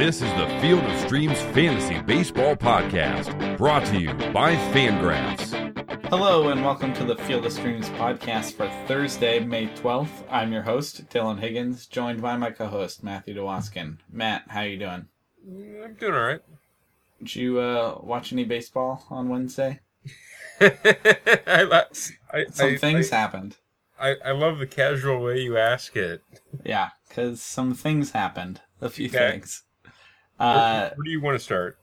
This is the Field of Streams Fantasy Baseball Podcast, brought to you by Fangraphs. Hello and welcome to the Field of Streams podcast for Thursday, May 12th. I'm your host, Dylan Higgins, joined by my co-host, Matthew DeWaskin. Matt, how you doing? I'm doing all right. Did you uh, watch any baseball on Wednesday? I, I, Some I, things I, happened. I, I love the casual way you ask it. Yeah, because some things happened. A few Okay. things. Where, Uh, where do you want to start?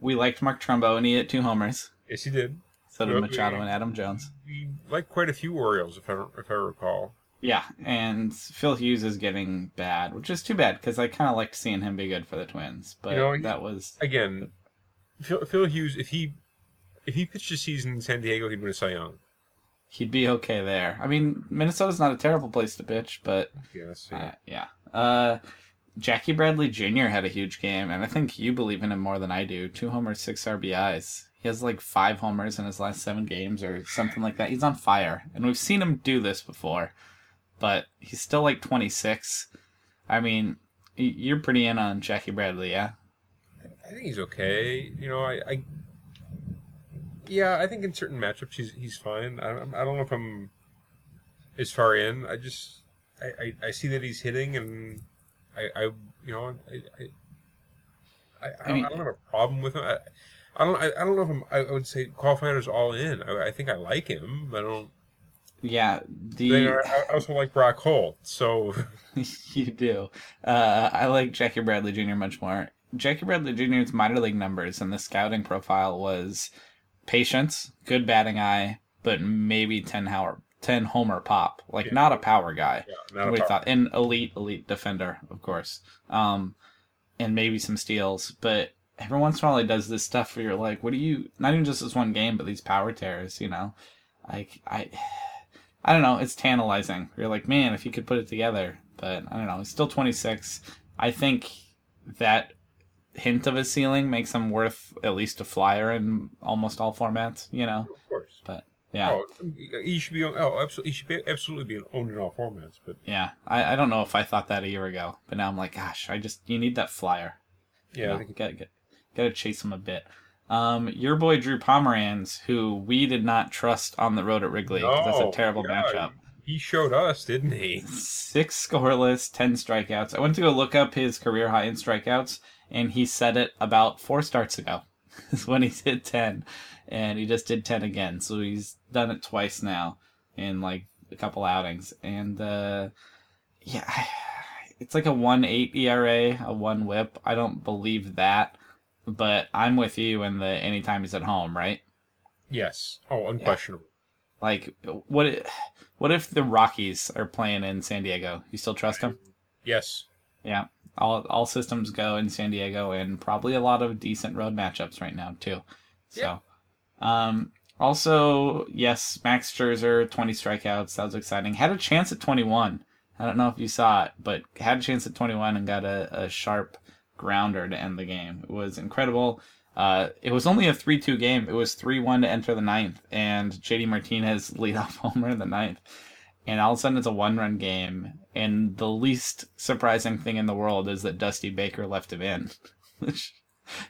we liked Mark Trumbo and he hit two homers. Yes, he did. So did Well, Machado we- and Adam Jones. We like quite a few Orioles, if I if I recall. Yeah, and Phil Hughes is getting bad, which is too bad because I kind of liked seeing him be good for the Twins. But You know, that was Again, Phil, Phil Hughes, if he if he pitched a season in San Diego, he'd win a Cy Young. he'd be okay there. I mean, Minnesota's not a terrible place to pitch, but Yes. uh, yeah. Uh, Jackie Bradley Jr. had a huge game, and I think you believe in him more than I do. Two homers, six RBIs. He has like five homers in his last seven games or something like that. He's on fire, and we've seen him do this before, but he's still like 26. I mean, you're pretty in on Jackie Bradley, yeah? I think he's okay. You know, I, I yeah, I think in certain matchups he's he's fine. I, I don't know if I'm as far in. I just I, I, I see that he's hitting, and I, I you know I I, I, I, don't, mean- don't have a problem with him. I, I don't I, I don't know if I'm I would say qualifiers all in. I, I think I like him. but I don't. Yeah, the I I also like Brock Holt. So you do. Uh, I like Jackie Bradley Jr. much more. Jackie Bradley Jr.'s minor league numbers and the scouting profile was patience, good batting eye, but maybe 10 hour, 10 homer pop. Like Yeah. not a power guy. yeah, not a Nobody problem. thought an elite, elite defender, of course. Um, and maybe some steals, but every once in a while he does this stuff where you're like, what do you? Not even just this one game, but these power tears. You know, like I, I don't know. It's tantalizing. You're like, man, if you could put it together, but I don't know. He's still 26. I think that hint of a ceiling makes him worth at least a flyer in almost all formats. You know, Of course. but yeah. Oh, he should be. on- Oh, absolutely. He should be absolutely be owned in all formats. But Yeah, I, I don't know if I thought that a year ago, but now I'm like, gosh, I just you need that flyer. yeah, you I think gotta get gotta chase him a bit. Um, your boy Drew Pomeranz, who we did not trust on the road at Wrigley, 'cause that's a terrible yeah, matchup. He showed us, didn't he? Six scoreless, ten strikeouts. I went to go look up his career high in strikeouts, and he said it about four starts ago. is when he did ten, and he just did ten again. So he's done it twice now in like a couple outings, and uh, yeah, it's like a one eight ERA, a one WHIP. I don't believe that, but I'm with you in the anytime he's at home, right? Yes. Oh, unquestionable. Like what? What if the Rockies are playing in San Diego? You still trust him? Yes. Yeah, all all systems go in San Diego, and probably a lot of decent road matchups right now too. So, um, also yes, Max Scherzer, twenty strikeouts. That was exciting. Had a chance at twenty one. I don't know if you saw it, but had a chance at twenty one and got a, a sharp grounder to end the game. It was incredible. Uh, it was only a three-two game. It was three-one to enter the ninth, and JD Martinez lead off homer in the ninth and all of a sudden it's a one run game. And the least surprising thing in the world is that Dusty Baker left him in.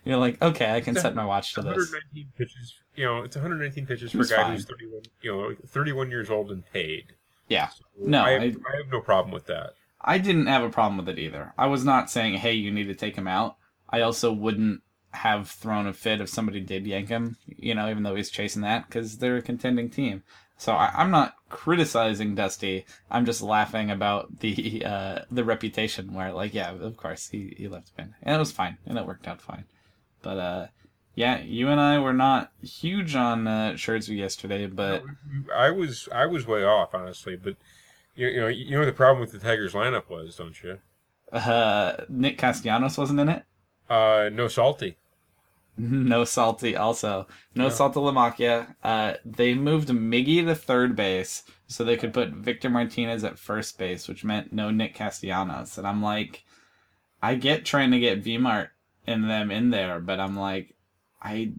You're like, okay, I can set my watch to this. 119 pitches. You know, it's 119 pitches for a guy fine. who's 31. You know, 31 years old and paid. Yeah. No, I have, I- I have no problem with that. I didn't have a problem with it either. I was not saying, hey, you need to take him out. I also wouldn't have thrown a fit if somebody did yank him, you know, even though he's chasing that, because they're a contending team. So I, I'm not criticizing Dusty. I'm just laughing about the uh, the reputation where, like, yeah, of course he, he left in, and it was fine, and it worked out fine. But uh, yeah, you and I were not huge on uh, Scherzer yesterday, but I was I was way off, honestly. But you, you know, you know what the problem with the Tigers lineup was, don't you? uh, Nick Castellanos wasn't in it. Uh, no salty. No salty also. No Yeah. Saltalamacchia. Uh they moved Miggy to third base so they could put Victor Martinez at first base, which meant no Nick Castellanos. And I'm like, I get trying to get Vmart and them in there, but I'm like, I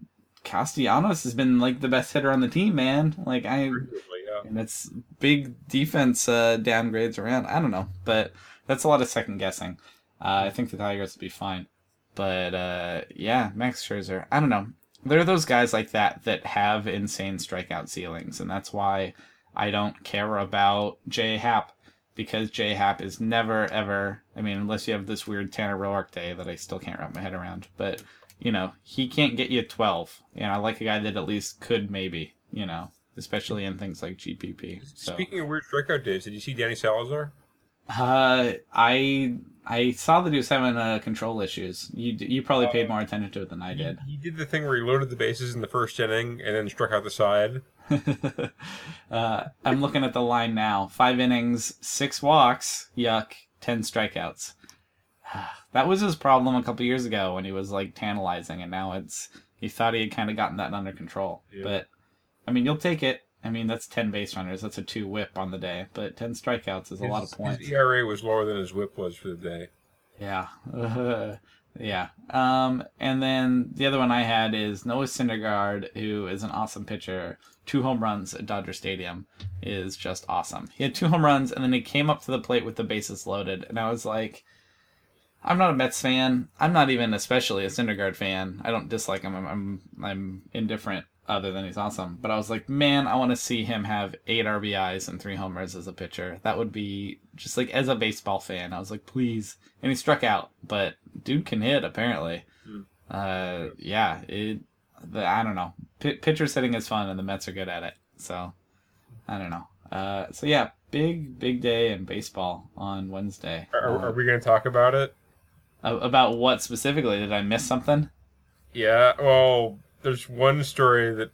Castellanos has been like the best hitter on the team, man. Like I Yeah. and it's big defense uh, downgrades around. I don't know, but that's a lot of second guessing. Uh, I think the Tigers will be fine. But uh, yeah, Max Scherzer. I don't know. There are those guys like that that have insane strikeout ceilings, and that's why I don't care about J Happ because J Happ is never ever. I mean, unless you have this weird Tanner Roark day that I still can't wrap my head around, but you know, he can't get you 12. And I like a guy that at least could maybe, you know, especially in things like GPP. So. Speaking of weird strikeout days, did you see Danny Salazar? Uh, I I saw that he was having uh, control issues. You you probably paid more attention to it than I did. He, he did the thing where he loaded the bases in the first inning and then struck out the side. uh, I'm looking at the line now. Five innings, six walks. Yuck. Ten strikeouts. that was his problem a couple years ago when he was like tantalizing, and now it's he thought he had kind of gotten that under control. Yeah. But I mean, you'll take it. I mean, that's ten base runners. That's a two whip on the day, but ten strikeouts is a his, lot of points. His ERA was lower than his whip was for the day. Yeah, uh, yeah. Um, and then the other one I had is Noah Syndergaard, who is an awesome pitcher. Two home runs at Dodger Stadium is just awesome. He had two home runs, and then he came up to the plate with the bases loaded, and I was like, I'm not a Mets fan. I'm not even especially a Syndergaard fan. I don't dislike him. I'm I'm, I'm indifferent other than he's awesome. But I was like, man, I want to see him have eight RBIs and three homers as a pitcher. That would be just like as a baseball fan. I was like, please. And he struck out, but dude can hit apparently. Mm. Uh, yeah, it. The, I don't know. P- pitcher sitting is fun, and the Mets are good at it. So I don't know. Uh, so yeah, big big day in baseball on Wednesday. Are, uh, are we going to talk about it? About what specifically? Did I miss something? Yeah, well, there's one story that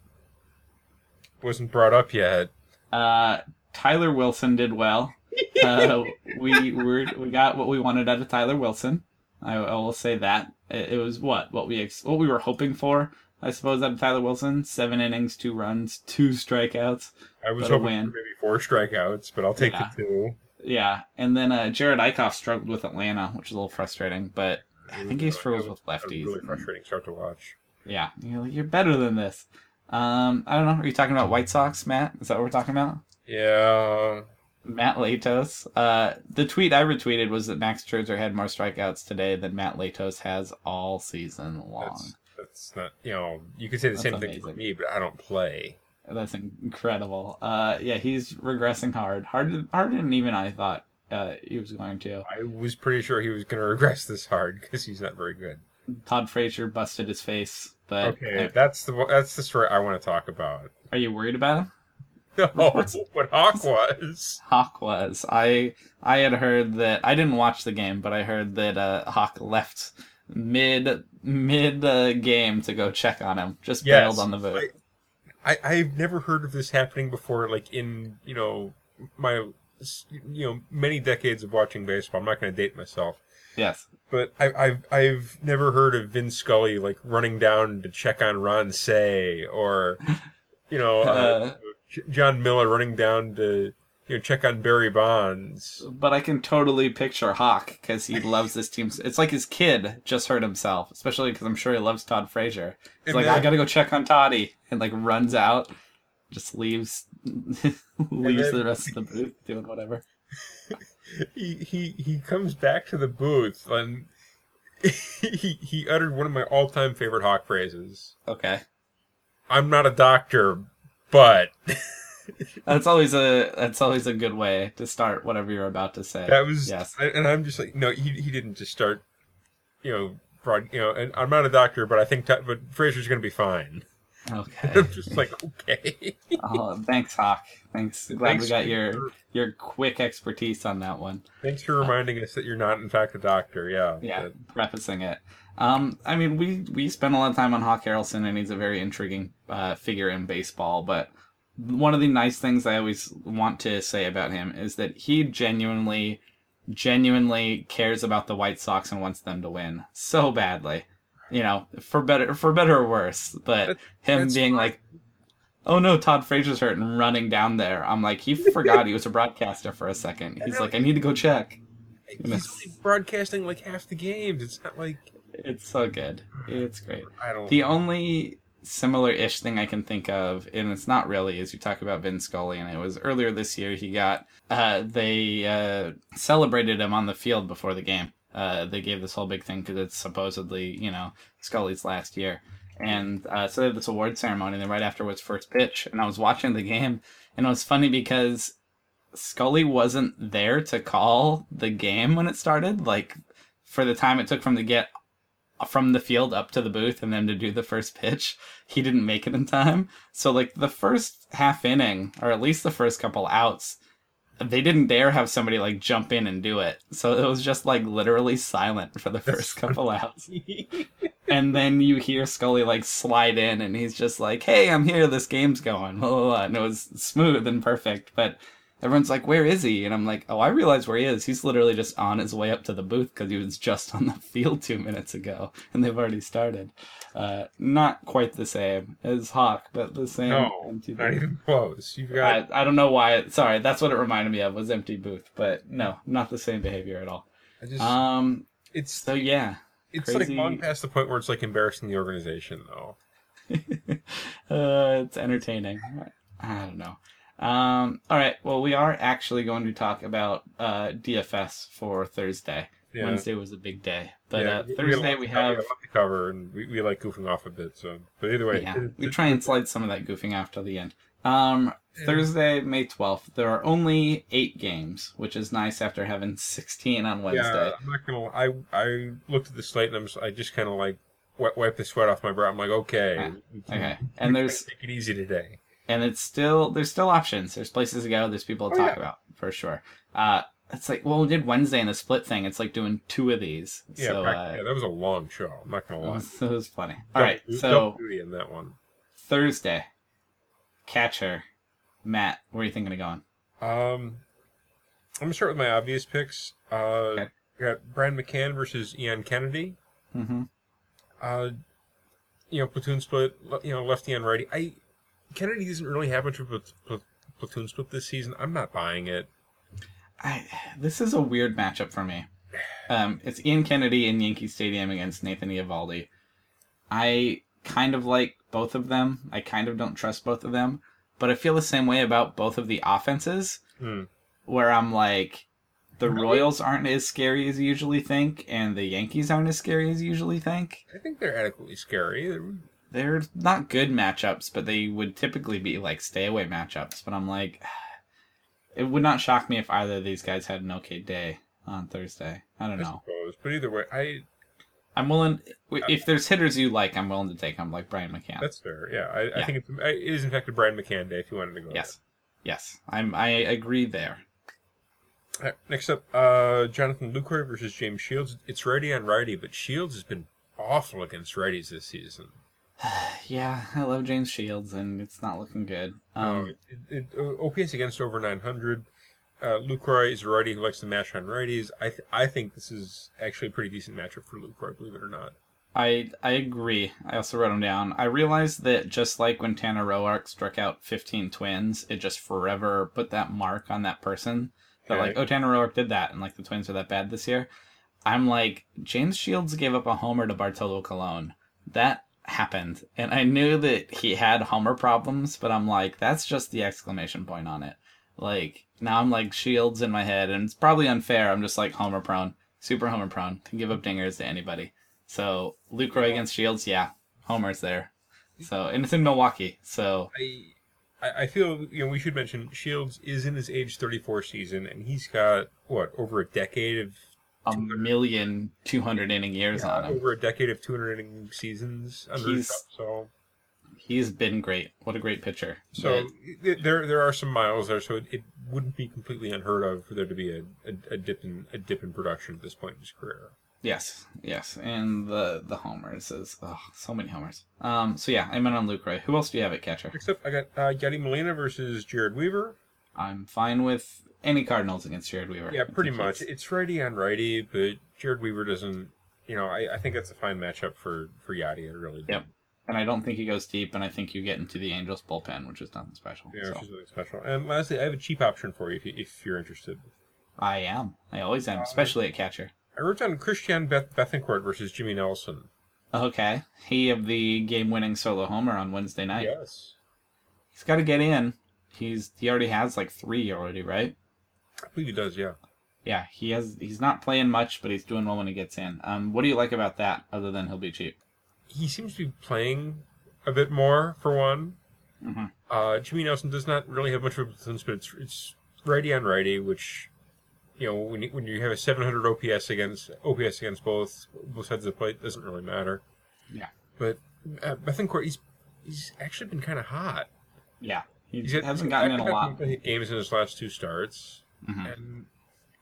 wasn't brought up yet. Uh, Tyler Wilson did well. Uh, we were, we got what we wanted out of Tyler Wilson. I, I will say that it, it, was what what we ex- what we were hoping for. I suppose out of Tyler Wilson, seven innings, two runs, two strikeouts. I was hoping maybe four strikeouts, but I'll take yeah. the two. Yeah, and then uh, Jerad Eickhoff struggled with Atlanta, which is a little frustrating, but I think he struggles with lefties. Really frustrating start to watch. Yeah, you're, you're better than this. Um, I don't know. Are you talking about White Sox, Matt? Is that what we're talking about? Yeah. Matt Latos. Uh, the tweet I retweeted was that Max Scherzer had more strikeouts today than Matt Latos has all season long. That's, that's not, you know, you could say the that's same amazing. thing for me, but I don't play. That's incredible. Uh, yeah, he's regressing hard, harder, harder than even I thought uh, he was going to. I was pretty sure he was going to regress this hard because he's not very good. Todd Frazier busted his face, but okay, I, that's the that's the story I want to talk about. Are you worried about him? No, what Hawk was. Hawk was. I I had heard that I didn't watch the game, but I heard that uh, Hawk left mid mid uh, game to go check on him. Just yes, bailed on the boat. I, I've never heard of this happening before. Like in you know my you know many decades of watching baseball. I'm not going to date myself. Yes, but I, I've I've never heard of Vin Scully like running down to check on Ron Cey or you know uh, uh, Jon Miller running down to you know, check on Barry Bonds. But I can totally picture Hawk because he loves this team. It's like his kid just hurt himself, especially because I'm sure he loves Todd Frazier. He's and like, then, I gotta go check on Toddy, and like runs out, just leaves, leaves then, the rest of the booth doing whatever. he he he comes back to the booth and he he uttered one of my all time favorite Hawk phrases. Okay. I'm not a doctor, but. that's always a that's always a good way to start whatever you're about to say. That was yes, and I'm just like no, he he didn't just start, you know, broad, you know, and I'm not a doctor, but I think but Frazier's going to be fine. Okay. I'm just like okay. oh, thanks, Hawk. Thanks. Glad thanks we got your for, your quick expertise on that one. Thanks for reminding uh, us that you're not, in fact, a doctor. Yeah. Yeah. But... Prefacing it. Um, I mean, we we spent a lot of time on Hawk Harrelson, and he's a very intriguing uh, figure in baseball, but one of the nice things I always want to say about him is that he genuinely, genuinely cares about the White Sox and wants them to win so badly. You know, for better for better or worse. But him being like, "Oh no, Todd Frazier's hurt," and running down there, I'm like, he forgot he was a broadcaster for a second. He's like, "I need to go check." He's broadcasting like half the games. It's not like it's so good. It's great. I don't. The only similar-ish thing I can think of, and it's not really, as you talk about Vin Scully, and it was earlier this year he got, uh, they uh, celebrated him on the field before the game. Uh, they gave this whole big thing because it's supposedly, you know, Scully's last year. And uh, so they had this award ceremony, and then right after was first pitch. And I was watching the game, and it was funny because Scully wasn't there to call the game when it started. Like, for the time it took from to get from the field up to the booth and then to do the first pitch, he didn't make it in time. So, like, the first half inning, or at least the first couple outs, they didn't dare have somebody like jump in and do it. So it was just like literally silent for the first couple outs. and then you hear Scully like slide in and he's just like, Hey, I'm here, this game's going. Blah, blah, blah. And it was smooth and perfect. But everyone's like, Where is he? And I'm like, Oh, I realize where he is. He's literally just on his way up to the booth because he was just on the field two minutes ago and they've already started. Uh, not quite the same as Hawk, but the same. No, empty not booth. even close. You've got I, I don't know why. It, sorry, that's what it reminded me of was empty booth, but no, not the same behavior at all. I just Um. it's So yeah, it's crazy- like long past the point where it's like embarrassing the organization though. uh, it's entertaining. I don't know. Um. All right. Well, we are actually going to talk about uh DFS for Thursday. Yeah. Wednesday was a big day, but Yeah, uh, we- we Thursday have- we have. to cover, and we, we like goofing off a bit. So, but either way, Yeah, it- we it- try and slide some of that goofing off after the end. Um. Thursday, May twelfth. There are only eight games, which is nice after having sixteen on Wednesday. Yeah, I'm not gonna. I I looked at the slate and I'm, I just kind of like wipe, the sweat off my brow. I'm like, okay, Ah, okay. And there's- take it easy today. And it's still there's still options. There's places to go. There's people to Oh, talk yeah. about for sure. Uh, it's like well, we did Wednesday in the split thing. It's like doing two of these. Yeah, so prac- uh, yeah, that was a long show. I'm not gonna lie. was, it was funny. All right, so in that one. Thursday, catcher, Matt. Where are you thinking of going? Um, I'm gonna start with my obvious picks. Uh, Okay. Got Brian McCann versus Ian Kennedy. Mm-hmm. Uh, you know, platoon split. You know, lefty and righty. I Kennedy doesn't really have much of a pl- platoon split this season. I'm not buying it. I this is a weird matchup for me. Um, it's Ian Kennedy in Yankee Stadium against Nathan Eovaldi. I kind of like both of them. I kind of don't trust both of them, but I feel the same way about both of the offenses. Hmm. Where I'm like, the Really? Royals aren't as scary as you usually think, and the Yankees aren't as scary as you usually think. I think they're adequately scary. They're- They're not good matchups, but they would typically be like stay away matchups. But I'm like, it would not shock me if either of these guys had an okay day on Thursday. I don't I know. suppose, but either way, I I'm willing. If there's hitters you like, I'm willing to take them, like Brian McCann. that's fair. Yeah, I, I think it's, it is in fact a Brian McCann day if you wanted to go. yes, yes, I'm. I agree there. there. Next up, uh, Jonathan Lucroy versus James Shields. It's righty on righty, but Shields has been awful against righties this season. Yeah, I love James Shields, and it's not looking good. Um, Um, it, it, uh, OPS against over 900. Uh, Lucroy is a righty who likes to mash on righties. I th- I think this is actually a pretty decent matchup for Lucroy, believe it or not. I I agree. I also wrote him down. I realized that just like when Tanner Roark struck out 15 twins, it just forever put that mark on that person. That like, Okay. oh, Tanner Roark did that, and like the Twins are that bad this year. I'm like, James Shields gave up a homer to Bartolo Colon. That happened, and I knew that he had homer problems, but I'm like, that's just the exclamation point on it. Like now, I'm like Shields in my head, and it's probably unfair. I'm just like homer prone, super homer prone, can give up dingers to anybody. So Lucroy against Shields, yeah, Homer's there. So and it's in Milwaukee, so I, I I feel you know we should mention Shields is in his age 34 season, and he's got what over a decade of a million two hundred inning years yeah, on him. over a decade of 200 inning seasons under He's- belt. So He's been great. What a great pitcher. so th- there there are some miles there, so it, it wouldn't be completely unheard of for there to be a, a, a dip in a dip in production at this point in his career. Yes, yes, and the the homers is oh, so many homers. Um, so yeah, I'm in on Lucroy. Who else do you have at catcher? Next up, I got uh, Yadi Molina versus Jered Weaver. I'm fine with any Cardinals against Jered Weaver. Yeah, pretty much. It's righty on righty, but Jered Weaver doesn't. You know, I, I think that's a fine matchup for for Yadi. I really. Yep. And I don't think he goes deep, and I think you get into the Angels bullpen, which is nothing special. Yeah, so. which is really special. And lastly, I have a cheap option for you if, you, if you're interested. I am. I always am, especially at catcher. I wrote down Christian Beth- Bethencourt versus Jimmy Nelson. Okay. He of the game-winning solo homer on Wednesday night. Yes, He's got to get in. He's he already has like three already, right? I believe he does. Yeah. Yeah, he has. He's not playing much, but he's doing well when he gets in. Um, what do you like about that, other than he'll be cheap? He seems to be playing a bit more for one. Mhm. Uh, Jimmy Nelson does not really have much of a but it's it's righty on righty, which you know when you, when you have a 700 OPS against OPS against both both sides of the plate doesn't really matter. Yeah. But uh, Bethencourt, he's he's actually been kind of hot. Yeah, he He's hasn't gotten in a lot. games in his last two starts, Mhm. and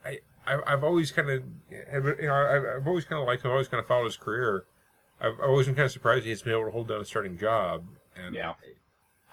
I, I I've always kind of you know I've, I've always kind of liked him. I've always kind of followed his career. I've, I've always been kind of surprised he's been able to hold down a starting job, and Yeah.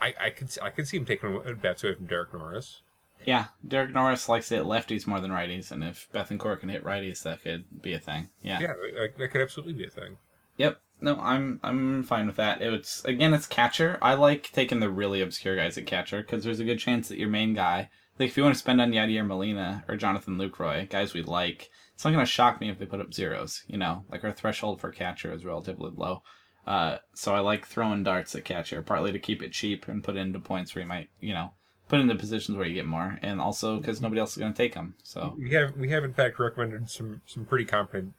I I could I could see him taking bats away from Derek Norris. Yeah, Derek Norris likes to hit lefties more than righties, and if Bethencourt can hit righties, that could be a thing. Yeah. Yeah, that, that could absolutely be a thing. Yep. No, I'm I'm fine with that. It's again, it's catcher. I like taking the really obscure guys at catcher because there's a good chance that your main guy, like if you want to spend on Yadier Molina or Jonathan Lucroy, guys we like, it's not gonna shock me if they put up zeros. You know, like our threshold for catcher is relatively low. Uh, so I like throwing darts at catcher, partly to keep it cheap and put into points where you might, you know, put into positions where you get more, and also because nobody else is gonna take them. So We have we have in fact recommended some some pretty competent,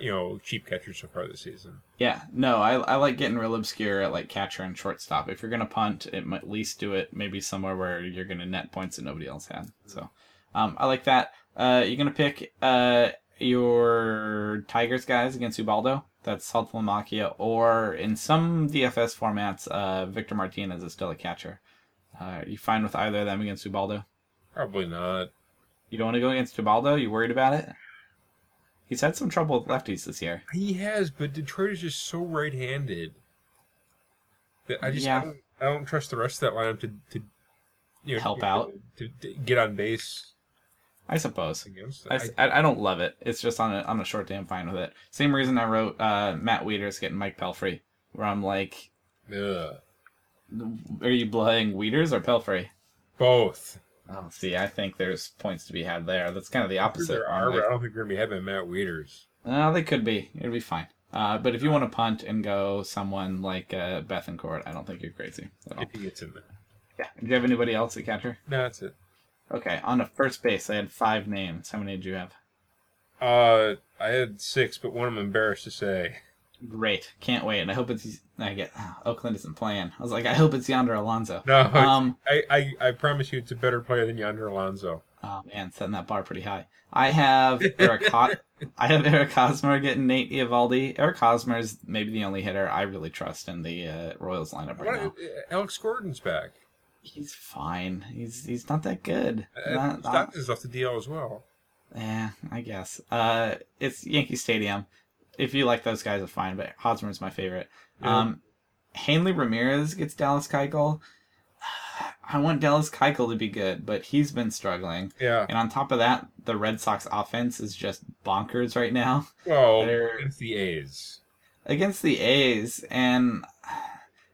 you know, cheap catchers so far this season. Yeah, no, I, I like getting real obscure at like catcher and shortstop. If you're gonna punt, it might at least do it maybe somewhere where you're gonna net points that nobody else had. So, um, I like that. Uh, you're gonna pick uh your Tigers guys against Ubaldo. Saltalamacchia, or in some DFS formats, uh, Victor Martinez is still a catcher. Uh, are you fine with either of them against Ubaldo? Probably not. You don't want to go against Ubaldo? You worried about it? He's had some trouble with lefties this year. He has, but Detroit is just so right-handed that I just Yeah. I, don't, I don't trust the rest of that lineup to to you know Help to, out. to, to get on base I suppose. I, I, I, don't love it. It's just on a on a short day. I'm fine with it. Same reason I wrote uh, Matt Wieters getting Mike Pelfrey, where I'm like, ugh. are you playing Wieters or Pelfrey? both. Oh, see, I think there's points to be had there. That's kind of the opposite. There I'm are, like, I don't think we're gonna be having Matt Wieters. No, they could be. It'd be fine. Uh, but if you want to punt and go someone like uh, Bethencourt, I don't think you're crazy at all. If he gets in there. Yeah. Do you have anybody else at catcher? No, that's it. Okay, on the first base, I had five names. How many did you have? Uh, I had six, but one I'm embarrassed to say. Great, can't wait. And I hope it's. I get oh, Oakland isn't playing. I was like, I hope it's Yonder Alonso. No, Um, I, I, I promise you, it's a better player than Yonder Alonso. Oh man, setting that bar pretty high. I have Eric Hot. I have Eric Hosmer getting Nate Eovaldi. Eric Hosmer is maybe the only hitter I really trust in the uh, Royals lineup right now. Alex Gordon's back. He's fine. He's he's not that good. Uh, Not- not- off the deal as well. yeah, I guess. Uh, it's Yankee Stadium. If you like those guys, it's fine. But Hosmer's my favorite. Yeah. Um, Hanley Ramirez gets Dallas Keuchel. I want Dallas Keuchel to be good, but he's been struggling. Yeah. And on top of that, the Red Sox offense is just bonkers right now Well, They're- against the A's. against the A's. And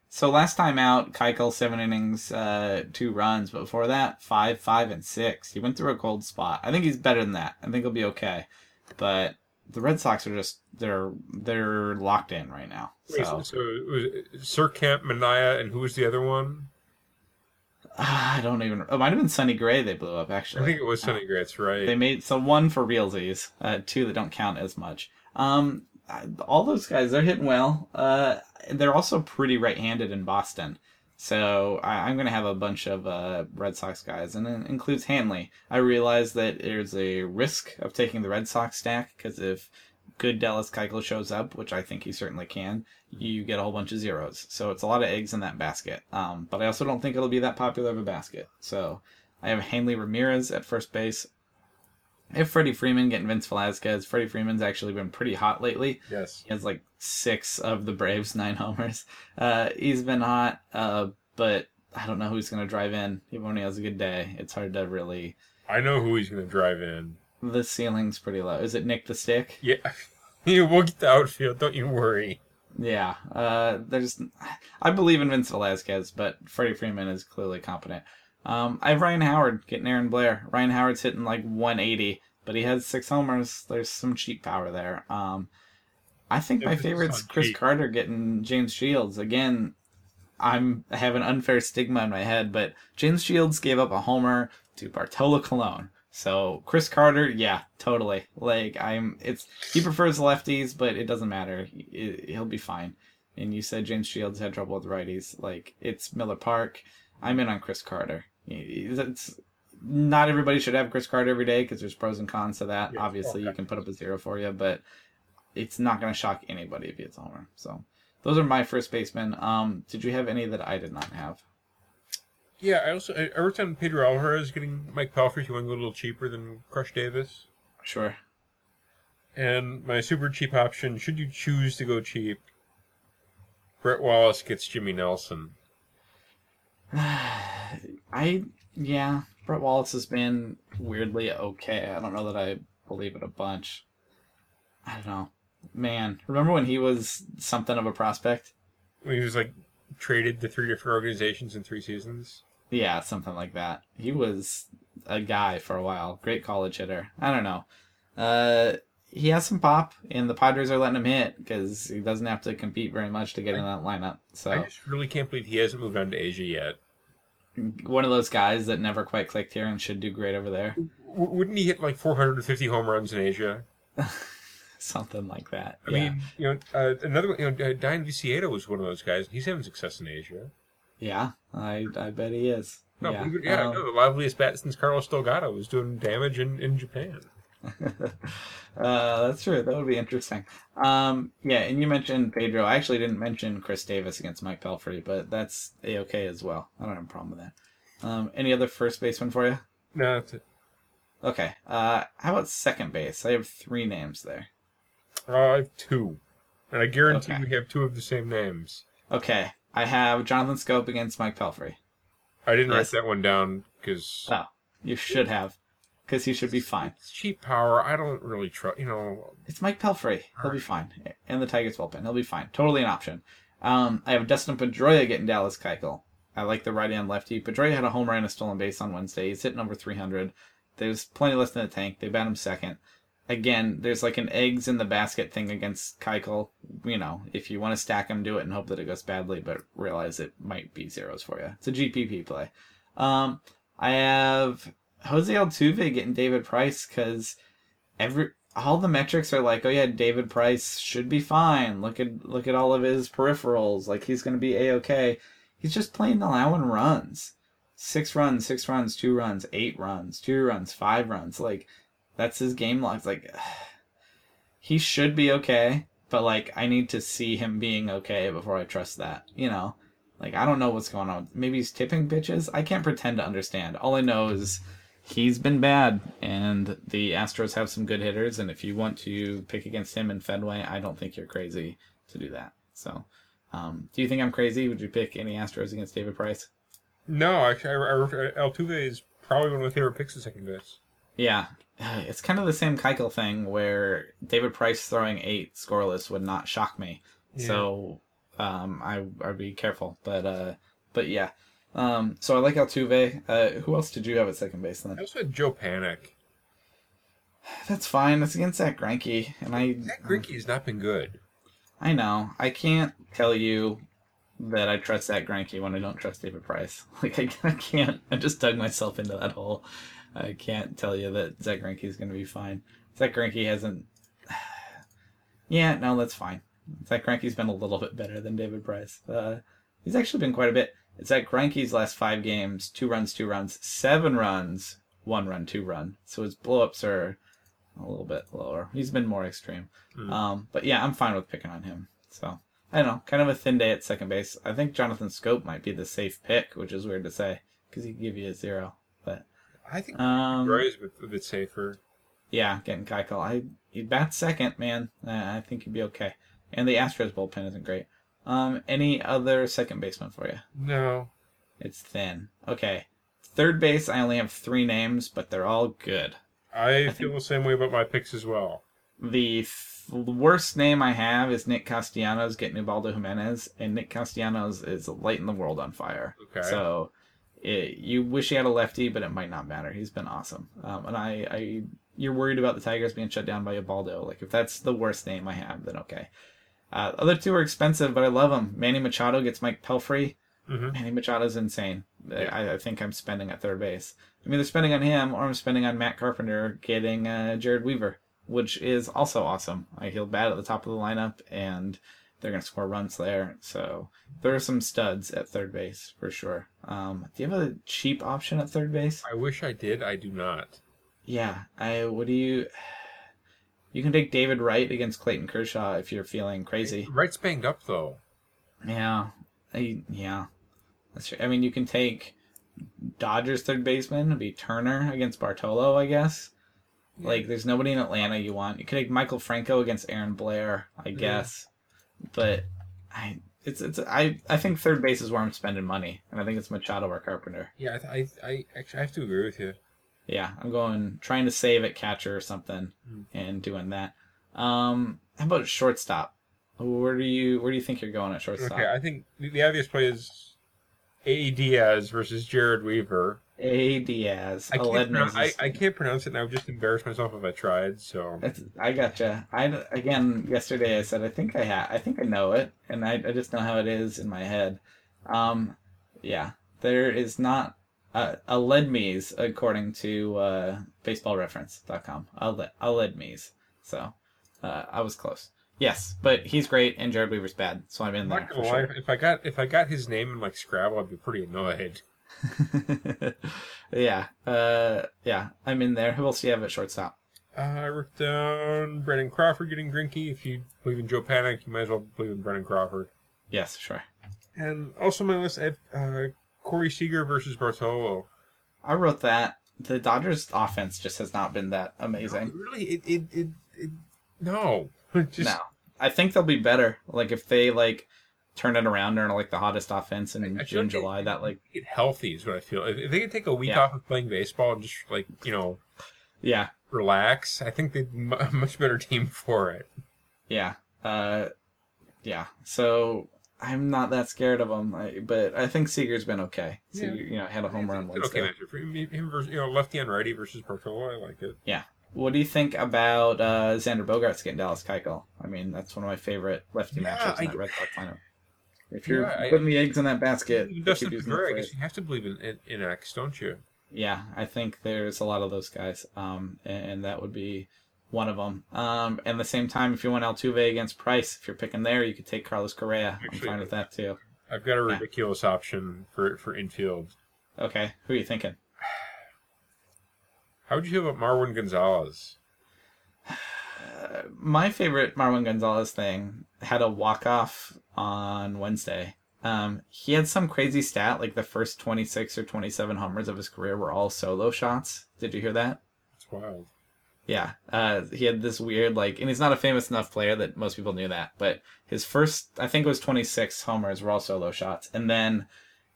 so last time out, Keuchel seven innings, uh, two runs. But before that, five, five, and six. He went through a cold spot. I think he's better than that. I think he'll be okay. But the Red Sox are just they're they're locked in right now. Wait, So so, Sir Camp, Manaea and who was the other one? I don't even. It might have been Sonny Gray. They blew up actually. I think it was Sonny Gratz, right? They made so one for realsies, uh, two that don't count as much. Um, all those guys they're hitting well. Uh, they're also pretty right-handed in Boston, so I, I'm gonna have a bunch of uh, Red Sox guys, and it includes Hanley. I realize that there's a risk of taking the Red Sox stack because if good Dallas Keuchel shows up, which I think he certainly can, you get a whole bunch of zeros. So it's a lot of eggs in that basket. Um, but I also don't think it'll be that popular of a basket. So I have Hanley Ramirez at first base. I have Freddie Freeman getting Vince Velasquez. Freddie Freeman's actually been pretty hot lately. yes. He has like six of the Braves, nine homers. Uh, he's been hot, uh, but I don't know who's going to drive in. Even when he has a good day, it's hard to really. I know who he's going to drive in. The ceiling's pretty low. Is it Nick the Stick? Yeah. yeah, we'll get the outfield. Don't you worry. Yeah. Uh, there's. I believe in Vince Velasquez, but Freddie Freeman is clearly competent. Um, I have Ryan Howard getting Aaron Blair. Ryan Howard's hitting like 180, but he has six homers. There's some cheap power there. Um, I think my favorite's Chris. Carter getting James Shields. Again, I'm I have an unfair stigma in my head, but James Shields gave up a homer to Bartolo Colon. So Chris Carter, yeah, totally. Like I'm, it's he prefers lefties, but it doesn't matter. He, he'll be fine. And you said James Shields had trouble with righties. Like it's Miller Park. I'm in on Chris Carter. It's not everybody should have Chris Carter every day because there's pros and cons to that. Yeah, Obviously, okay. you can put up a zero for you, but it's not going to shock anybody if he hits a homer. So those are my first basemen. Um, did you have any that I did not have? Yeah, I also I I worked on Pedro Alvarez getting Mike Pelfrey. He went a little cheaper than Crush Davis. Sure. And my super cheap option, should you choose to go cheap, Brett Wallace gets Jimmy Nelson. I yeah, Brett Wallace has been weirdly okay. I don't know that I believe it a bunch. I don't know. Man, remember when he was something of a prospect? When he was like traded to three different organizations in three seasons. Yeah, something like that. He was a guy for a while. Great college hitter. I don't know. Uh, he has some pop, and the Padres are letting him hit because he doesn't have to compete very much to get in that lineup. I So just really can't believe he hasn't moved on to Asia yet. One of those guys that never quite clicked here and should do great over there. W- wouldn't he hit like 450 home runs in Asia? Something like that. I yeah. mean, you know, uh, another one, you know, uh, Dayan Viciedo was one of those guys, he's having success in Asia. yeah, I I bet he is. No, yeah. yeah, Um, no, the liveliest bat since Carlos Delgado was doing damage in, in Japan. uh, that's true. That would be interesting. Um, yeah, and you mentioned Pedro. I actually didn't mention Chris Davis against Mike Pelfrey, but that's a okay as well. I don't have a problem with that. Um, any other first baseman for you? No, that's it. Okay. Uh, how about second base? I have three names there. Uh, I have two, and I guarantee Okay. we have two of the same names. Okay, I have Jonathan Schoop against Mike Pelfrey. I didn't Yes. write that one down because Oh, you should have, because he should be fine. it's cheap power. I don't really trust. You know, It's Mike Pelfrey. He'll be fine. And the Tigers bullpen. He'll be fine. Totally an option. Um, I have Dustin Pedroia getting Dallas Keuchel. I like the right hand lefty. Pedroia had a home run and a stolen base on Wednesday. He's hitting over 300. There's plenty left in the tank. They bat him second. Again, there's like an eggs in the basket thing against Keuchel. You know, if you want to stack him, do it and hope that it goes badly, but realize it might be zeros for you. It's a GPP play. Um, I have Jose Altuve getting David Price because every all the metrics are like, oh yeah, David Price should be fine. Look at look at all of his peripherals. Like he's gonna be a okay. He's just plain allowing runs. Six runs, six runs, two runs, eight runs, two runs, five runs. Like that's his game log. It's like he should be okay, but like I need to see him being okay before I trust that. You know, like I don't know what's going on. Maybe he's tipping bitches. I can't pretend to understand. All I know is he's been bad, and the Astros have some good hitters. And if you want to pick against him in Fenway, I don't think you're crazy to do that. So, um, do you think I'm crazy? Would you pick any Astros against David Price? no. Actually, I, I, Altuve is probably one of my favorite picks at second base. Yeah, it's kind of the same Keuchel thing where David Price throwing eight scoreless would not shock me. So um, I I'd be careful, but uh, but yeah. Um, so I like Altuve. Uh, who else did you have at second base then? I also had Joe Panik. That's fine. That's against Zack Greinke, and I Zack Greinke has not been good. I know I can't tell you that I trust Zack Greinke when I don't trust David Price. Like I, I can't. I just dug myself into that hole. I can't tell you that Zack Greinke is going to be fine. Zack Greinke hasn't. Yeah, no, that's fine. Zack Greinke's been a little bit better than David Price. Uh, he's actually been quite a bit. Zack Greinke's last five games: two runs, two runs, seven runs, one run, two run. So his blowups are a little bit lower. He's been more extreme. Um, but yeah, I'm fine with picking on him. So I don't know, kind of a thin day at second base. I think Jonathan Schoop might be the safe pick, which is weird to say because he could give you a zero. But I think um, Roy a bit, a bit safer. yeah, getting Keuchel, I he bats second, man. Uh, I think he'd be okay. And the Astros bullpen isn't great. Um, any other second baseman for you? No. It's thin. Okay. Third base, I only have three names, but they're all good. I feel the same way about my picks as well. The f- worst name I have is Nick Castellanos getting Ubaldo Jimenez, and Nick Castellanos is lighting the world on fire. Okay. So it, you wish he had a lefty, but it might not matter. He's been awesome. Um, and I, I, you're worried about the Tigers being shut down by Ubaldo. Like if that's the worst name I have, then okay. Uh, other two are expensive, but I love them. Manny Machado gets Mike Pelfrey. Mhm. Manny Machado's insane. I, I think I'm spending at third base. I'm either spending on him or I'm spending on Matt Carpenter getting uh, Jered Weaver, which is also awesome. I he'll at the top of the lineup and they're going to score runs there. So there are some studs at third base for sure. Um, do you have a cheap option at third base? I wish I did. I do not. Yeah. I. What do you? You can take David Wright against Clayton Kershaw if you're feeling crazy. Wright's banged up though. Yeah. I, yeah. That's true. I mean, you can take Dodgers third baseman, it'd be Turner against Bartolo, I guess. Like, there's nobody in Atlanta you want. You could take Maikel Franco against Aaron Blair, I guess. But I, it's it's I I think third base is where I'm spending money, and I think it's Machado or Carpenter. Yeah, I, I, I actually I have to agree with you. Yeah, I'm going trying to save at catcher or something, Hmm. and doing that. Um, how about shortstop? Where do you where do you think you're going at shortstop? Okay, I think the, the obvious play is A. Diaz versus Jered Weaver. A Diaz. I can't, pronounce, I, I can't pronounce it, and I would just embarrass myself if I tried. So That's, I gotcha. I again yesterday I said I think I ha- I think I know it, and I, I just know how it is in my head. Um, yeah, there is not uh, a Ledmees according to uh, BaseballReference.com. A le- a. So uh, I was close. Yes, but he's great, and Jered Weaver's bad, so I'm in I'm there not for gonna lie. If I got if I got his name in like Scrabble, I'd be pretty annoyed. yeah, uh, yeah, I'm in there. Who else do you have at shortstop? Uh, I wrote down Brandon Crawford getting Greinke. If you believe in Joe Panik, you might as well believe in Brandon Crawford. Yes, sure. And also on my list, I have uh, Corey Seager versus Bartolo. I wrote that. The Dodgers offense just has not been that amazing. Really, it it it, it no. Just, no. I think they'll be better. Like if they like turn it around during like the hottest offense in I feel June, July, that like Get healthy is what I feel. If they could take a week Yeah. off of playing baseball and just like you know yeah, relax, I think they'd a much better team for it. yeah, uh, yeah. So I'm not that scared of him, I, but I think Seager's been okay. So Yeah. you know, had a home run It's an Wednesday. okay him, him versus you know lefty and righty versus Bartolo. I like it. Yeah. What do you think about uh, Xander Bogaerts getting Dallas Keuchel? I mean, that's one of my favorite lefty Yeah, matchups in I- Red Sox lineup. If you're Yeah, I- putting the eggs in that basket, Dustin Pedroia, I guess you have to believe in, in, in X, don't you? yeah, I think there's a lot of those guys, um, and, and that would be one of them. Um, and at the same time, if you want Altuve against Price, if you're picking there, you could take Carlos Correa. I'm fine with that too. I've got a Yeah. ridiculous option for for infield. Okay, who are you thinking? How would you feel about Marwin Gonzalez? My favorite Marwin Gonzalez thing had a walk off on Wednesday. Um, he had some crazy stat like the first 26 or 27 homers of his career were all solo shots. Did you hear that? It's wild. Yeah, uh, he had this weird like, and he's not a famous enough player that most people knew that. But his first, I think it was 26 homers were all solo shots, and then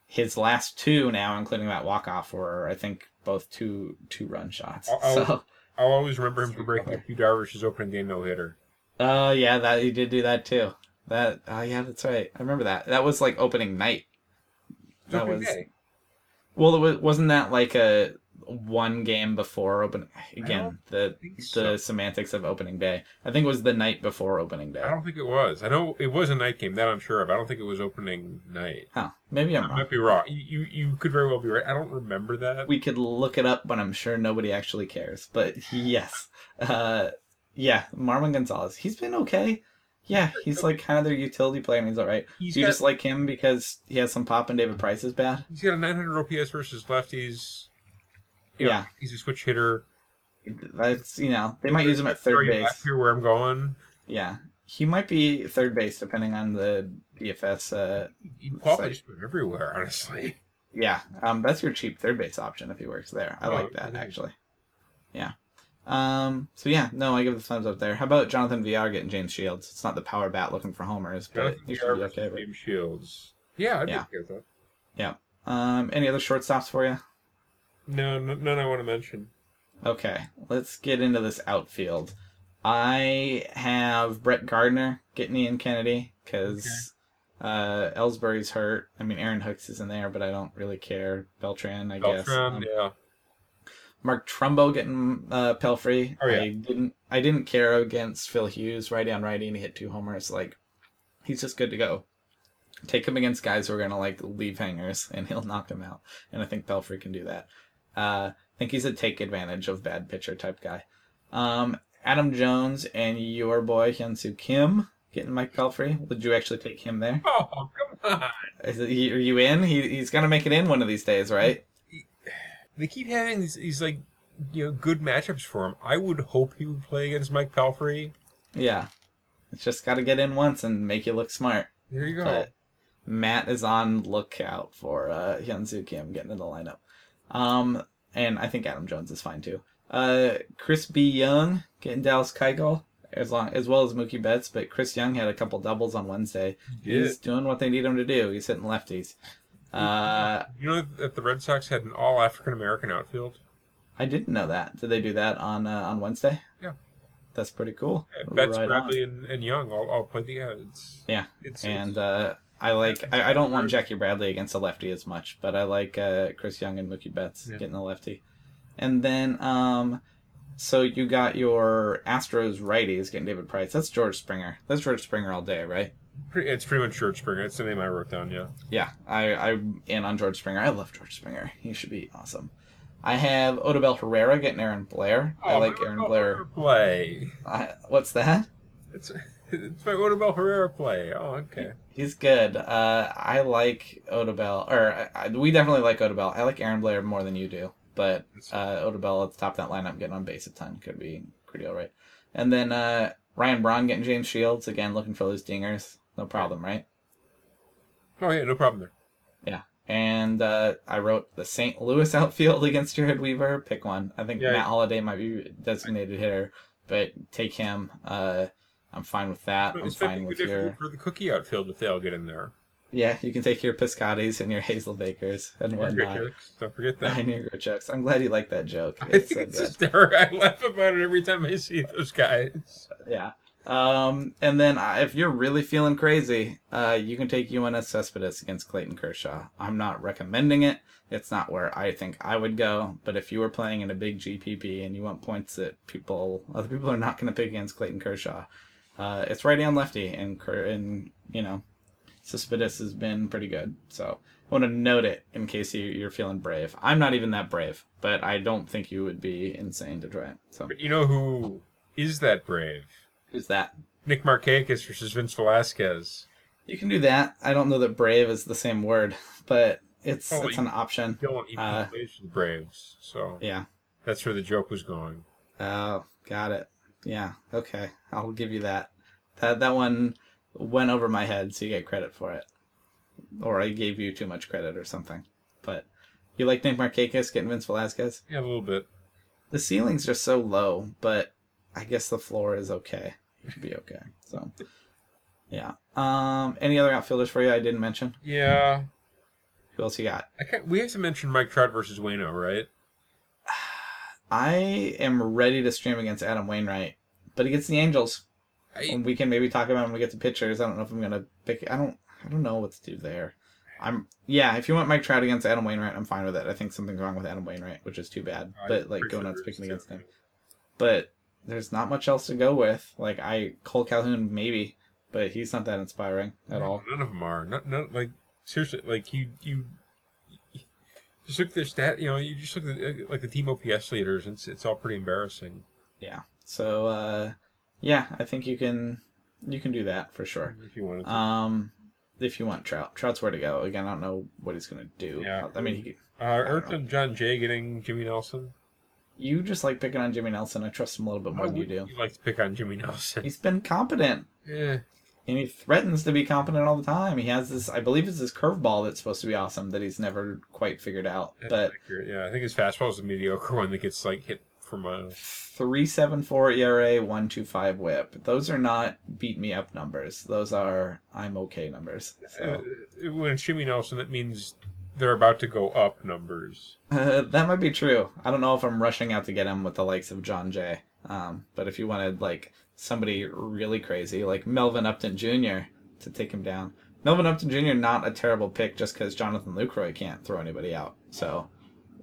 his last two now, including that walk off, were I think both two two run shots. I'll- So, I'll always remember him for breaking Yu Darvish's opening day no hitter. uh, yeah, that he did do that too. That, uh, yeah, that's right. I remember that. That was like opening night. That was well. It was, wasn't that like a one game before open again the think the semantics of opening day. I think it was the night before opening day. I don't think it was. I know it was a night game. That I'm sure of. I don't think it was opening night. Huh. Maybe I'm I wrong. might be wrong. You, you you could very well be right. I don't remember that. We could look it up, but I'm sure nobody actually cares. But yes, uh, yeah, Marwin Gonzalez. He's been okay. Yeah, he's like kind of their utility player, and he's all right. He's Do you got- just like him because he has some pop and David Price is bad? He's got a 900 OPS versus lefties. You know, Yeah. he's a switch hitter. That's you know they might use him at third base. Here where I'm going. Yeah, he might be third base depending on the DFS. Uh, He qualifies just about everywhere, honestly. yeah, um, that's your cheap third base option if he works there. I Oh, like that actually. Yeah. Um. So yeah, no, I give the thumbs up there. How about Jonathan Villar getting James Shields? It's not the power bat looking for homers, but Jonathan he Villar should be okay. With. James Shields. Yeah, I'd Yeah. be okay with that. Yeah. Um. Any other shortstops for you? No, no, none I want to mention. Okay, let's get into this outfield. I have Brett Gardner getting Ian Kennedy because uh, Ellsbury's hurt. I mean, Aaron Hicks is in there, but I don't really care. Beltran, I guess. Beltran, Um, yeah. Mark Trumbo getting uh, Pelfrey. Oh, yeah. I didn't. I didn't care against Phil Hughes, righty on righty, and he hit two homers. Like, he's just good to go. Take him against guys who are gonna like leave hangers, and he'll knock them out. And I think Pelfrey can do that. Uh, I think he's a take advantage of bad pitcher type guy. Um, Adam Jones and your boy Hyunsoo Kim getting Mike Pelfrey. Would you actually take him there? Oh, come on. Is it, are you in? He, he's gonna make it in one of these days, right? They keep having these, these like, you know, good matchups for him. I would hope he would play against Mike Pelfrey. Yeah. It's just got to get in once and make you look smart. There you go. But Matt is on lookout for uh, Hyunsoo Kim getting in the lineup. Um, and I think Adam Jones is fine too. Uh, Chris B. Young getting Dallas Keuchel as long as well as Mookie Betts, but Chris Young had a couple doubles on Wednesday. Yeah. He's doing what they need him to do. He's hitting lefties. Uh, you know that the Red Sox had an all African American outfield? I didn't know that. Did they do that on uh, on Wednesday? Yeah. That's pretty cool. Yeah, Betts, Right. Bradley, and, and Young all, all played the It's, Yeah, it's, and uh, I like. I, I don't want Jackie Bradley against a lefty as much, but I like uh, Chris Young and Mookie Betts Yeah. getting a lefty. And then, um, so you got your Astros righties getting David Price. That's George Springer. That's George Springer all day, right? it's pretty much George Springer. That's the name I wrote down, yeah. Yeah, I I'm in on George Springer. I love George Springer. He should be awesome. I have Odubel Herrera getting Aaron Blair. I Oh, like Aaron Blair. Play. I, what's that? It's, it's my Odubel Herrera play. Oh, okay. He's good. Uh, I like Odubel, or I, we definitely like Odubel. I like Aaron Blair more than you do, but uh, Odubel at the top of that lineup getting on base a ton could be pretty alright. And then uh, Ryan Braun getting James Shields again, looking for those dingers. No problem, right? Oh, yeah, no problem there. Yeah. And uh, I wrote the St. Louis outfield against Jered Weaver. Pick one. I think Yeah. Matt Holliday might be designated hitter, but take him. Uh, I'm fine with that. I'm fine with your. for the cookie outfield if they all get in there. Yeah, you can take your Piscottis and your Hazelbakers and whatnot. Don't forget that. I knew your jokes. I'm glad you like that joke. I It's think it's hysterical. I laugh about it every time I see those guys. Yeah. Um, and then uh, if you're really feeling crazy, uh, you can take Yoenis Cespedes against Clayton Kershaw. I'm not recommending it. It's not where I think I would go. But if you were playing in a big GPP and you want points that people, other people are not going to pick against Clayton Kershaw, uh, it's righty on lefty, and and you know, Cespedes has been pretty good. So I want to note it in case you, you're feeling brave. I'm not even that brave, but I don't think you would be insane to try it. So But you know who is that brave? who's that? Nick Markakis versus Vince Velasquez. You can do that. I don't know that brave is the same word, but it's Oh, it's an option. Dylan EP Uh, plays for the Braves, so Yeah. that's where the joke was going. Oh, got it. Yeah. Okay. I'll give you that. That that one went over my head, so you get credit for it. Or I gave you too much credit or something. But you like Nick Markakis getting Vince Velasquez? Yeah, a little bit. The ceiling's are so low, but I guess the floor is okay. It should be okay. So yeah. Um any other outfielders for you I didn't mention? Yeah, Who else you got? I can't, we have to mention Mike Trout versus Wayno, right? I am ready to stream against Adam Wainwright, but against the Angels. I, And we can maybe talk about when we get to pitchers. I don't know if I'm gonna pick. I don't. I don't know what to do there. I'm. Yeah, if you want Mike Trout against Adam Wainwright, I'm fine with it. I think something's wrong with Adam Wainwright, which is too bad. I But like going out picking against him. But there's not much else to go with. Like I Cole Calhoun maybe, but he's not that inspiring at all. None of them are. Not, not like seriously. Like you, you just look at their stat. You know, you just look at the, like the team OPS leaders. It's it's all pretty embarrassing. Yeah. So uh, yeah, I think you can you can do that for sure. If you want. Um, if you want Trout, Trout's where to go. Again, I don't know what he's gonna do. Yeah. I mean, he, uh, Earth Jon Jay getting Jimmy Nelson. you just like picking on Jimmy Nelson. I trust him a little bit more Why than you do. You like to pick on Jimmy Nelson. He's been competent, Yeah. And he threatens to be competent all the time. He has this, I believe, it's this curveball that's supposed to be awesome that he's never quite figured out. But yeah, I think his fastball is a mediocre one that gets like hit from a. three seven four ERA, one two five WHIP. Those are not beat me up numbers. Those are I'm okay numbers. So. Uh, when it's Jimmy Nelson, that means they're about to go up numbers. Uh, that might be true. I don't know if I'm rushing out to get him with the likes of Jon Jay. Um, but if you wanted like somebody really crazy, like Melvin Upton Jr. to take him down, Melvin Upton Jr. not a terrible pick just because Jonathan Lucroy can't throw anybody out. So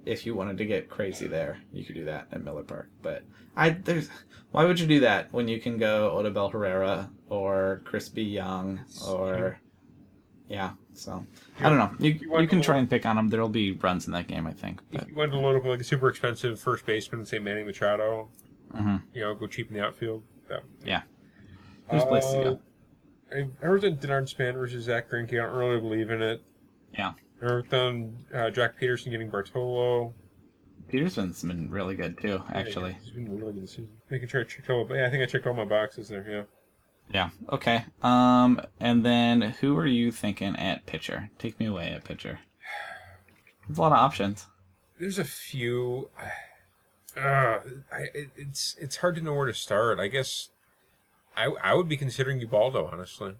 if you wanted to get crazy there, you could do that at Miller Park. But I there's why would you do that when you can go Odubel Herrera or Chris B. Young or Yeah, so I don't know. You want you can try and pick on them. There'll be runs in that game, I think. But If you wanted to load up like a super expensive first baseman, say Manny Machado, Mhm. you know, go cheap in the outfield. That, yeah, there's place to go. Uh, I heard that Denard Span versus Zack Greinke. I don't really believe in it. Yeah, I heard on uh, Jace Peterson getting Bartolo. Peterson's been really good too, actually. Yeah, he's been really good this season. Making sure I checked all. Yeah, I think I checked all my boxes there. Yeah. Yeah. Okay. Um, and then who are you thinking at pitcher? Take me away at pitcher. There's a lot of options. There's a few. Uh, I, it's it's hard to know where to start. I guess I I would be considering Ubaldo honestly.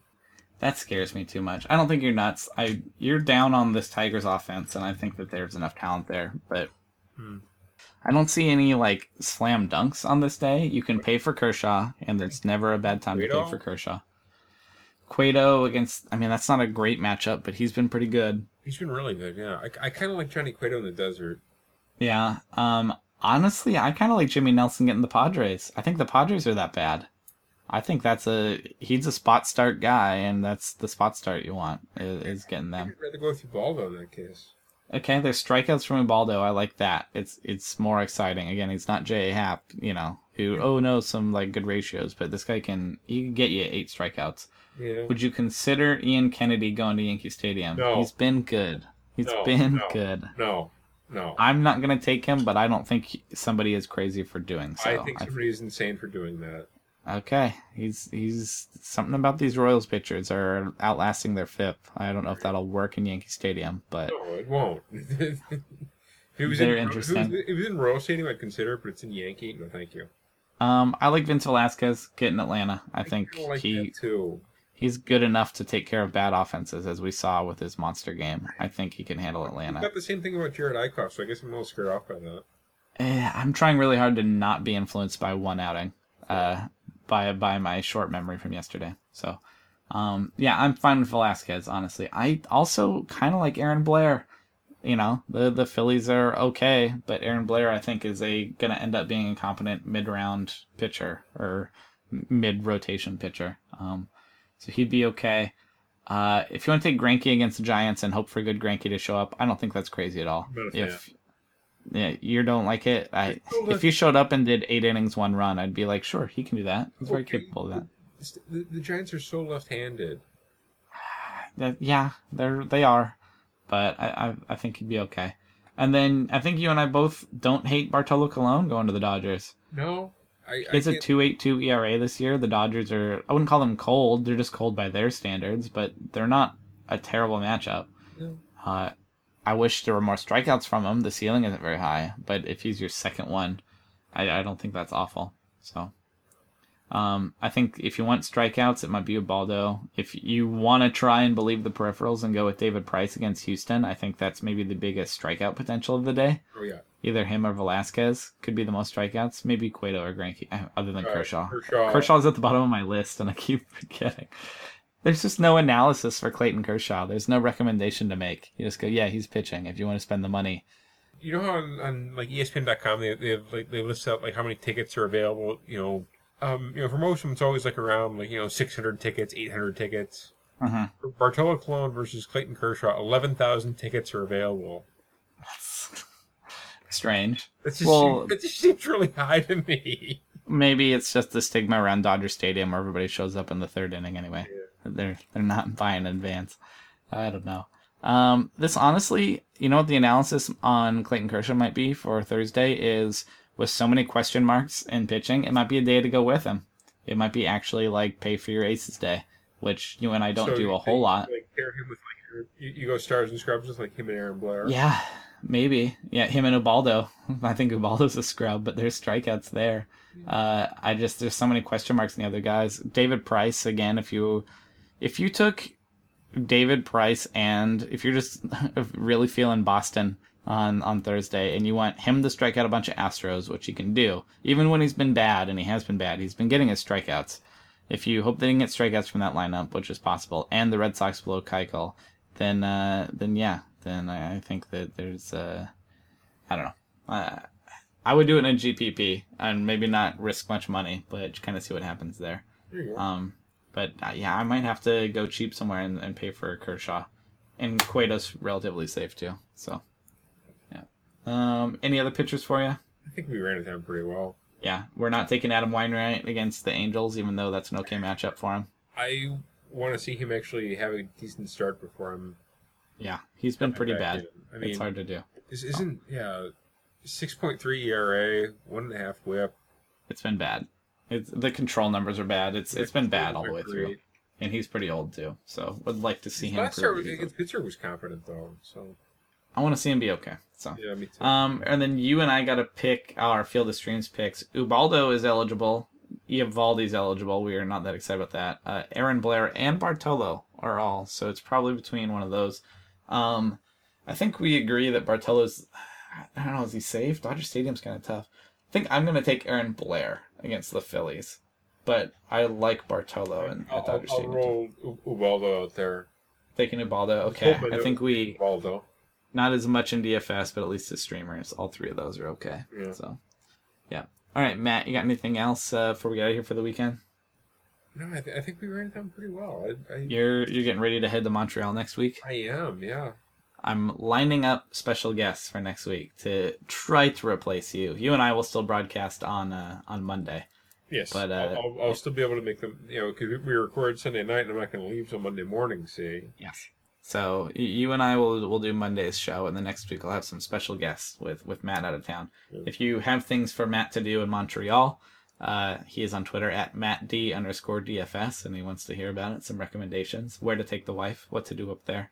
That scares me too much. I don't think you're nuts. I you're down on this Tigers offense, and I think that there's enough talent there, but Hmm. I don't see any like slam dunks on this day. You can pay for Kershaw, and there's never a bad time to pay for Kershaw. Cueto against, I mean, that's not a great matchup, but he's been pretty good. He's been really good. Yeah, I, I kind of like Johnny Cueto in the desert. Yeah. Um. Honestly, I kind of like Jimmy Nelson getting the Padres. I think the Padres are that bad. I think that's a he's a spot start guy, and that's the spot start you want is, is getting them. I'd rather go with Ubaldo in that case. Okay, there's strikeouts from Ubaldo. I like that. It's it's more exciting. Again, he's not J.A. Happ, you know, who oh no some like good ratios, but this guy can he can get you eight strikeouts. Yeah. Would you consider Ian Kennedy going to Yankee Stadium? No. He's been good. He's No, been no. good. No, no. I'm not gonna take him, but I don't think somebody is crazy for doing so. I think somebody is insane for doing that. okay, he's he's something about these Royals pitchers are outlasting their FIP. I don't know if that'll work in Yankee Stadium, but No, it won't. if it was They're in, interesting. If it was, if it was in Royal Stadium, I'd consider it, but it's in Yankee. No, thank you. um, I like Vince Velasquez getting Atlanta. I think like he that too. He's good enough to take care of bad offenses, as we saw with his monster game. I think he can handle Atlanta. got the same thing about Jerad Eickhoff, so I guess I'm a little scared off by that. Eh, I'm trying really hard to not be influenced by one outing, uh, by by my short memory from yesterday. So, um, yeah, I'm fine with Velasquez. Honestly, I also kind of like Aaron Blair. You know, the the Phillies are okay, but Aaron Blair, I think, is a gonna end up being a competent mid round pitcher or mid rotation pitcher. Um, so he'd be okay. Uh, if you want to take Greinke against the Giants and hope for a good Greinke to show up, I don't think that's crazy at all. Fan. If yeah, you don't like it, I if you showed up and did eight innings, one run, I'd be like, sure, he can do that. He's very Okay. capable of that. The, the Giants are so left-handed. That- yeah, they're they are, but I, I I think he'd be okay. And then I think you and I both don't hate Bartolo Colon going to the Dodgers. No, I, I It's a two eight two ERA this year. The Dodgers are I wouldn't call them cold. They're just cold by their standards, but they're not a terrible matchup. No. Uh, I wish there were more strikeouts from him. The ceiling isn't very high, but if he's your second one, I, I don't think that's awful. So, um, I think if you want strikeouts, it might be Ubaldo. If you want to try and believe the peripherals and go with David Price against Houston, I think that's maybe the biggest strikeout potential of the day. Oh yeah, Either him or Velasquez could be the most strikeouts. Maybe Cueto or Greinke, uh, other than Right, Kershaw. Kershaw. Kershaw's at the bottom of my list, and I keep forgetting. There's just no analysis for Clayton Kershaw. There's no recommendation to make. You just go, yeah, he's pitching. If you want to spend the money, You know how on, on like ESPN.com they they have, like they list out like how many tickets are available. You know, um, you know for most of them it's always like around like you know 600 tickets, 800 tickets. uh-huh. Bartolo Colon versus Clayton Kershaw, 11,000 tickets are available. Strange. That just, Well- seems, that just seems really high to me. Maybe it's just the stigma around Dodger Stadium where everybody shows up in the third inning anyway. They're they're not buying in advance. I don't know. Um, this honestly, you know what the analysis on Clayton Kershaw might be for Thursday is with so many question marks in pitching, it might be a day to go with him. It might be actually like pay for your aces day, which you and I don't So do you a whole think, lot. Like pair him with like your, you, you go stars and scrubs with like him and Aaron Blair. Yeah, maybe. Yeah, him and Ubaldo. I think Ubaldo's a scrub, but there's strikeouts there. Uh, I just there's so many question marks in the other guys. David Price again. If you if you took David Price and if you're just really feeling Boston on on Thursday and you want him to strike out a bunch of Astros, which he can do, even when he's been bad and he has been bad, he's been getting his strikeouts. If you hope they can get strikeouts from that lineup, which is possible, and the Red Sox blow Keuchel, then uh, then yeah, then I, I think that there's uh, I don't know. Uh, I would do it in a GPP and maybe not risk much money, but kind of see what happens there. Um, But uh, yeah, I might have to go cheap somewhere and, and pay for Kershaw. And Cueto's relatively safe too. So, yeah. Um, any other pitchers for you? I think we ran it down pretty well. Yeah, we're not taking Adam Wainwright against the Angels, even though that's an okay matchup for him. I want to see him actually have a decent start before I'm. Yeah, he's been pretty bad. I mean, it's hard to do. is- isn't yeah, six point three ERA, one and a half WHIP. It's been bad. It's, the control numbers are bad. It's it's been bad all the way through, and he's pretty old too. So would like to see His him. last start prove was- he's- against Pittsburgh was confident though, so I want to see him be okay. So yeah, me too. Um, and then you and I got to pick our Field of Streams picks. Ubaldo is eligible. Eovaldi's eligible. We are not that excited about that. Uh, Aaron Blair and Bartolo are all, so it's probably between one of those. Um, I think we agree that Bartolo's. I don't know. Is he safe? Dodger Stadium's kind of tough. I think I'm gonna take Aaron Blair against the Phillies, but I like Bartolo and I'll, at Dodger I'll Stadium. roll U- Ubaldo out there. Taking Ubaldo. Okay, I think we Ubaldo. not as much in DFS, but at least as streamers, all three of those are okay. Yeah. So, yeah. All right, Matt, you got anything else uh, before we get out of here for the weekend? No, I, th- I think we ran it down pretty well. I, I, You're you're getting ready to head to Montreal next week. I am, yeah. I'm lining up special guests for next week to try to replace you. You and I will still broadcast on uh, on Monday. Yes, But, uh, I'll, I'll, I'll still be able to make them. You know, because we record Sunday night, and I'm not going to leave till Monday morning. See, Yes. So you and I will will do Monday's show, and the next week I'll have some special guests with with Matt out of town. If you have things for Matt to do in Montreal, uh, he is on Twitter at mattd underscore dfs, and he wants to hear about it. Some recommendations, where to take the wife, what to do up there.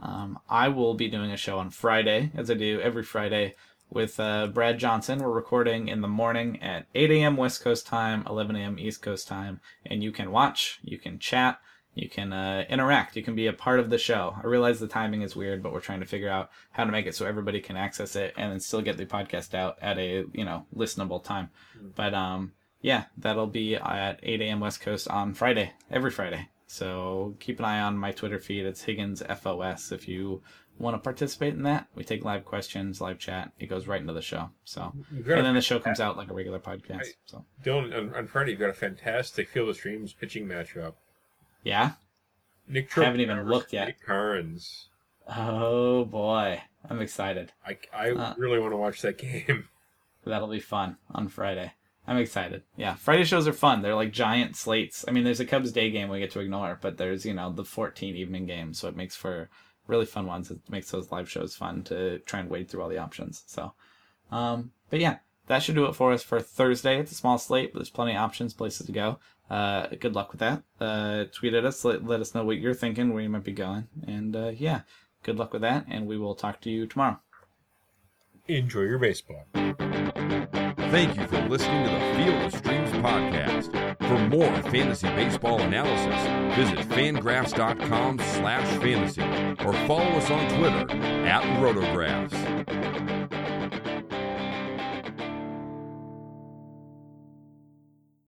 Um, I will be doing a show on Friday, as I do every Friday, with uh, Brad Johnson. We're recording in the morning at 8 a.m. West Coast time, 11 a.m. East Coast time, and you can watch, you can chat, you can uh, interact, you can be a part of the show. I realize the timing is weird, but we're trying to figure out how to make it so everybody can access it and then still get the podcast out at a you know listenable time. But um, yeah, that'll be at 8 a.m. West Coast on Friday, every Friday. So keep an eye on my Twitter feed. It's Higgins FOS. If you want to participate in that, we take live questions, live chat. It goes right into the show. So, and then the show comes out like a regular podcast. Right. So, Dylan on, on Friday. You've got a fantastic Field of Streams pitching matchup. yeah. Nick I haven't even looked yet. Nick Carnes. Oh boy, I'm excited. I, I Uh. really want to watch that game. That'll be fun on Friday. I'm excited. Yeah, Friday shows are fun. They're like giant slates. I mean, there's a Cubs day game we get to ignore, but there's you know the 14 evening games, so it makes for really fun ones. It makes those live shows fun to try and wade through all the options. So, um, but yeah, that should do it for us for Thursday. It's a small slate, but there's plenty of options, places to go. Uh, good luck with that. Uh, tweet at us, let, let us know what you're thinking, where you might be going, and uh, yeah, good luck with that. And we will talk to you tomorrow. Enjoy your baseball. Thank you for listening to the Field of Streams podcast. For more fantasy baseball analysis, visit fangraphs.com slash fantasy or follow us on Twitter at rotographs.